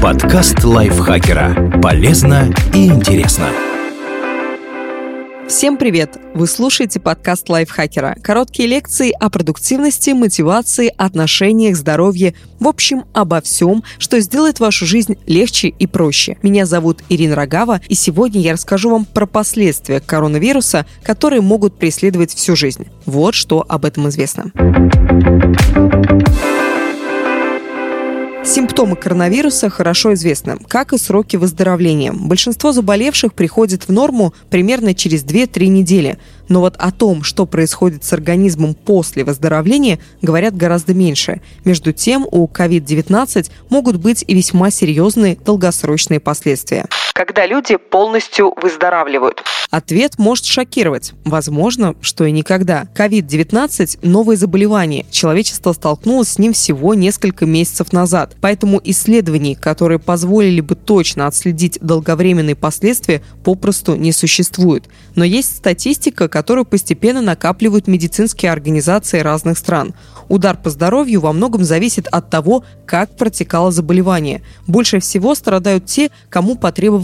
Подкаст лайфхакера. Полезно и интересно. Всем привет! Вы слушаете подкаст лайфхакера. Короткие лекции о продуктивности, мотивации, отношениях, здоровье. В общем, обо всем, что сделает вашу жизнь легче и проще. Меня зовут Ирина Рогава, и сегодня я расскажу вам про последствия коронавируса, которые могут преследовать всю жизнь. Вот что об этом известно. Симптомы коронавируса хорошо известны, как и сроки выздоровления. Большинство заболевших приходит в норму примерно через 2-3 недели. Но вот о том, что происходит с организмом после выздоровления, говорят гораздо меньше. Между тем, у COVID-19 могут быть и весьма серьезные долгосрочные последствия когда люди полностью выздоравливают? Ответ может шокировать. Возможно, что и никогда. COVID-19 – новое заболевание. Человечество столкнулось с ним всего несколько месяцев назад. Поэтому исследований, которые позволили бы точно отследить долговременные последствия, попросту не существует. Но есть статистика, которую постепенно накапливают медицинские организации разных стран. Удар по здоровью во многом зависит от того, как протекало заболевание. Больше всего страдают те, кому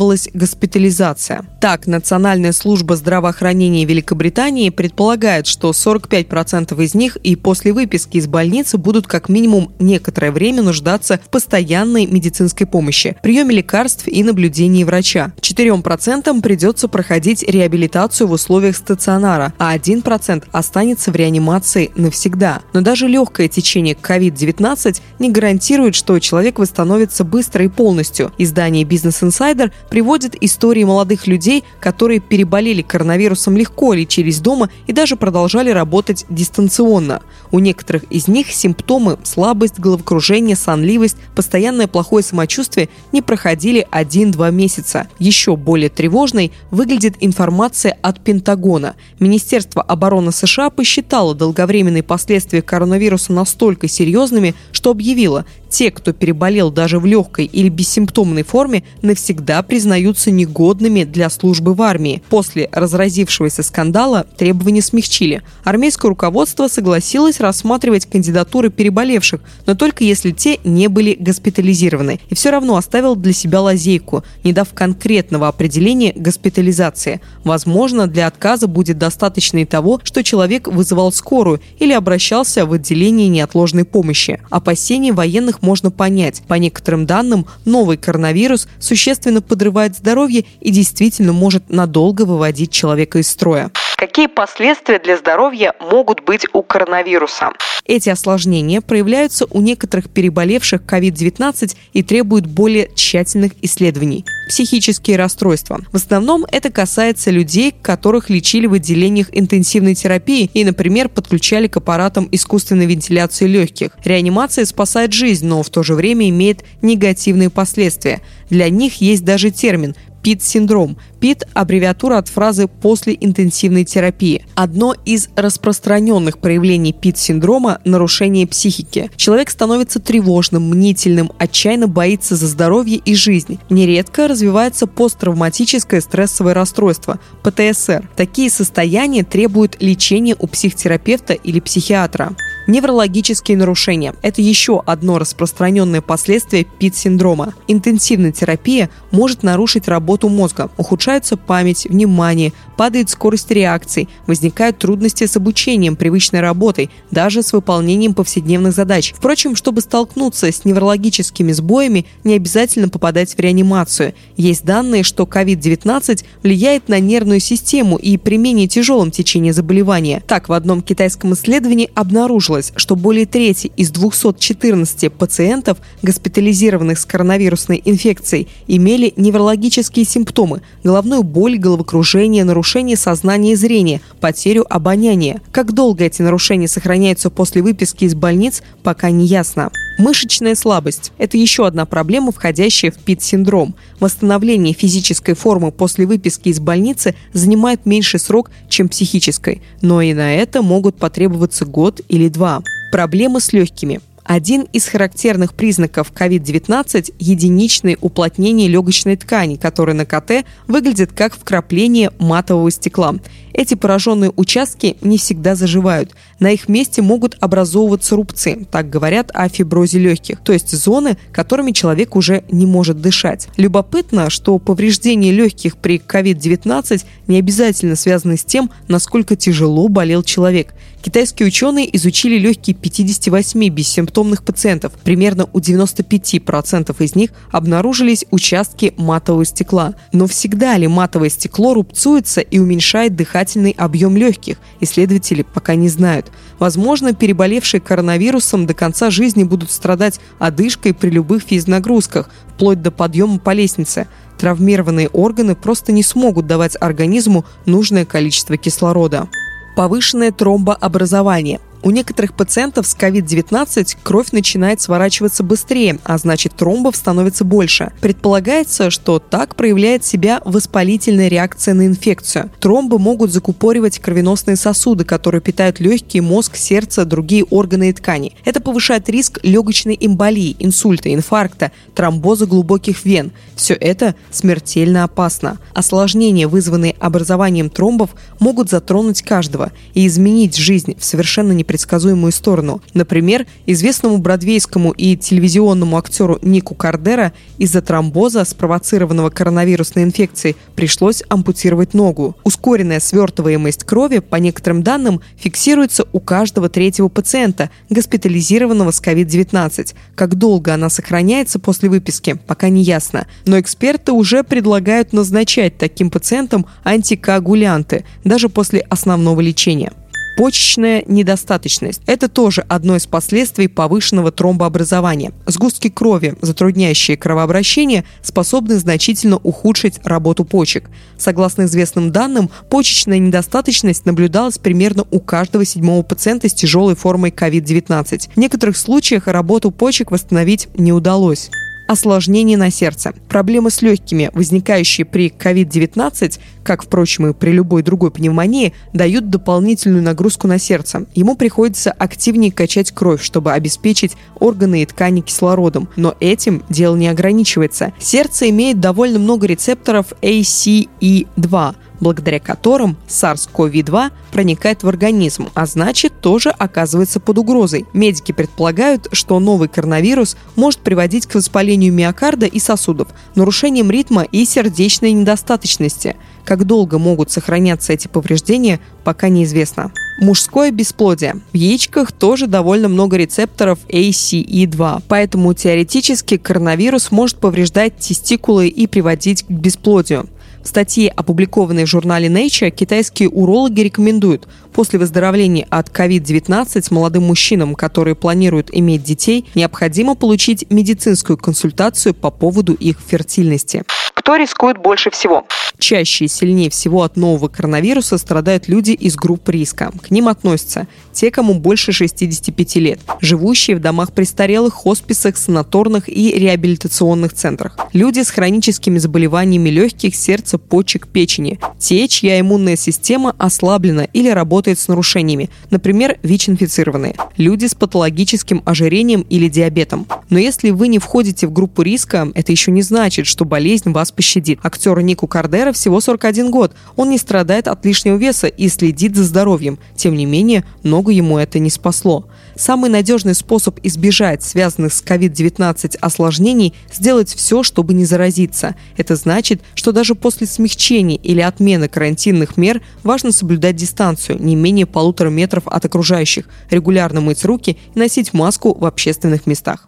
потребовалась госпитализация. Так, Национальная служба здравоохранения Великобритании предполагает, что 45% из них и после выписки из больницы будут как минимум некоторое время нуждаться в постоянной медицинской помощи, приеме лекарств и наблюдении врача. 4% придется проходить реабилитацию в условиях стационара, а 1% останется в реанимации навсегда. Но даже легкое течение COVID-19 не гарантирует, что человек восстановится быстро и полностью. Издание Business Insider приводит истории молодых людей, которые переболели коронавирусом легко, лечились дома и даже продолжали работать дистанционно. У некоторых из них симптомы – слабость, головокружение, сонливость, постоянное плохое самочувствие – не проходили 1-2 месяца. Еще более тревожной выглядит информация от Пентагона. Министерство обороны США посчитало долговременные последствия коронавируса настолько серьезными, что объявила, те, кто переболел даже в легкой или бессимптомной форме, навсегда признаются негодными для службы в армии. После разразившегося скандала требования смягчили. Армейское руководство согласилось рассматривать кандидатуры переболевших, но только если те не были госпитализированы. И все равно оставил для себя лазейку, не дав конкретного определения госпитализации. Возможно, для отказа будет достаточно и того, что человек вызывал скорую или обращался в отделение неотложной помощи. Опасения военных можно понять. По некоторым данным, новый коронавирус существенно подрывает здоровье и действительно может надолго выводить человека из строя. Какие последствия для здоровья могут быть у коронавируса? Эти осложнения проявляются у некоторых переболевших COVID-19 и требуют более тщательных исследований психические расстройства. В основном это касается людей, которых лечили в отделениях интенсивной терапии и, например, подключали к аппаратам искусственной вентиляции легких. Реанимация спасает жизнь, но в то же время имеет негативные последствия. Для них есть даже термин ПИТ-синдром. ПИТ – аббревиатура от фразы «после интенсивной терапии». Одно из распространенных проявлений ПИТ-синдрома – нарушение психики. Человек становится тревожным, мнительным, отчаянно боится за здоровье и жизнь. Нередко развивается посттравматическое стрессовое расстройство – ПТСР. Такие состояния требуют лечения у психотерапевта или психиатра. Неврологические нарушения – это еще одно распространенное последствие ПИТ-синдрома. Интенсивная терапия может нарушить работу мозга, ухудшается память, внимание, падает скорость реакций, возникают трудности с обучением, привычной работой, даже с выполнением повседневных задач. Впрочем, чтобы столкнуться с неврологическими сбоями, не обязательно попадать в реанимацию. Есть данные, что COVID-19 влияет на нервную систему и при менее тяжелом течении заболевания. Так, в одном китайском исследовании обнаружилось, выяснилось, что более трети из 214 пациентов, госпитализированных с коронавирусной инфекцией, имели неврологические симптомы – головную боль, головокружение, нарушение сознания и зрения, потерю обоняния. Как долго эти нарушения сохраняются после выписки из больниц, пока не ясно. Мышечная слабость – это еще одна проблема, входящая в ПИТ-синдром. Восстановление физической формы после выписки из больницы занимает меньший срок, чем психической, но и на это могут потребоваться год или два. Проблемы с легкими. Один из характерных признаков COVID-19 – единичное уплотнение легочной ткани, которое на КТ выглядит как вкрапление матового стекла. Эти пораженные участки не всегда заживают. На их месте могут образовываться рубцы. Так говорят о фиброзе легких, то есть зоны, которыми человек уже не может дышать. Любопытно, что повреждение легких при COVID-19 не обязательно связаны с тем, насколько тяжело болел человек. Китайские ученые изучили легкие 58 бессимптомных пациентов. Примерно у 95% из них обнаружились участки матового стекла. Но всегда ли матовое стекло рубцуется и уменьшает дыхательный объем легких? Исследователи пока не знают. Возможно, переболевшие коронавирусом до конца жизни будут страдать одышкой при любых физнагрузках, вплоть до подъема по лестнице. Травмированные органы просто не смогут давать организму нужное количество кислорода повышенное тромбообразование. У некоторых пациентов с COVID-19 кровь начинает сворачиваться быстрее, а значит тромбов становится больше. Предполагается, что так проявляет себя воспалительная реакция на инфекцию. Тромбы могут закупоривать кровеносные сосуды, которые питают легкие, мозг, сердце, другие органы и ткани. Это повышает риск легочной эмболии, инсульта, инфаркта, тромбоза глубоких вен. Все это смертельно опасно. Осложнения, вызванные образованием тромбов, могут затронуть каждого и изменить жизнь в совершенно непредсказуемом предсказуемую сторону. Например, известному бродвейскому и телевизионному актеру Нику Кардера из-за тромбоза, спровоцированного коронавирусной инфекцией, пришлось ампутировать ногу. Ускоренная свертываемость крови, по некоторым данным, фиксируется у каждого третьего пациента, госпитализированного с COVID-19. Как долго она сохраняется после выписки, пока не ясно. Но эксперты уже предлагают назначать таким пациентам антикоагулянты, даже после основного лечения. Почечная недостаточность – это тоже одно из последствий повышенного тромбообразования. Сгустки крови, затрудняющие кровообращение, способны значительно ухудшить работу почек. Согласно известным данным, почечная недостаточность наблюдалась примерно у каждого седьмого пациента с тяжелой формой COVID-19. В некоторых случаях работу почек восстановить не удалось осложнения на сердце. Проблемы с легкими, возникающие при COVID-19, как, впрочем, и при любой другой пневмонии, дают дополнительную нагрузку на сердце. Ему приходится активнее качать кровь, чтобы обеспечить органы и ткани кислородом. Но этим дело не ограничивается. Сердце имеет довольно много рецепторов ACE2, благодаря которым SARS-CoV-2 проникает в организм, а значит тоже оказывается под угрозой. Медики предполагают, что новый коронавирус может приводить к воспалению миокарда и сосудов, нарушением ритма и сердечной недостаточности. Как долго могут сохраняться эти повреждения, пока неизвестно. Мужское бесплодие. В яичках тоже довольно много рецепторов ACE2, поэтому теоретически коронавирус может повреждать тестикулы и приводить к бесплодию. В статье, опубликованной в журнале Nature, китайские урологи рекомендуют после выздоровления от COVID-19 молодым мужчинам, которые планируют иметь детей, необходимо получить медицинскую консультацию по поводу их фертильности. Кто рискует больше всего? Чаще и сильнее всего от нового коронавируса страдают люди из групп риска. К ним относятся те, кому больше 65 лет, живущие в домах престарелых, хосписах, санаторных и реабилитационных центрах, люди с хроническими заболеваниями легких, сердца, почек, печени, те, чья иммунная система ослаблена или работает с нарушениями, например, ВИЧ-инфицированные, люди с патологическим ожирением или диабетом. Но если вы не входите в группу риска, это еще не значит, что болезнь вас пощадит. Актеру Нику Кардера всего 41 год. Он не страдает от лишнего веса и следит за здоровьем. Тем не менее, ногу ему это не спасло. Самый надежный способ избежать связанных с COVID-19 осложнений – сделать все, чтобы не заразиться. Это значит, что даже после смягчения или отмены карантинных мер важно соблюдать дистанцию не менее полутора метров от окружающих, регулярно мыть руки и носить маску в общественных местах.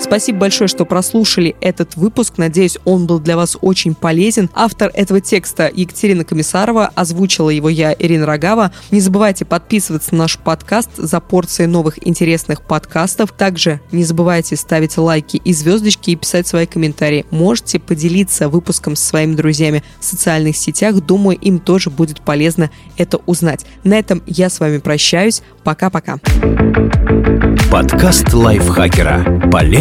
Спасибо большое, что прослушали этот выпуск. Надеюсь, он был для вас очень полезен. Автор этого текста Екатерина Комиссарова, озвучила его я, Ирина Рогава. Не забывайте подписываться на наш подкаст за порцией новых интересных подкастов. Также не забывайте ставить лайки и звездочки и писать свои комментарии. Можете поделиться выпуском со своими друзьями в социальных сетях. Думаю, им тоже будет полезно это узнать. На этом я с вами прощаюсь. Пока-пока. Подкаст лайфхакера.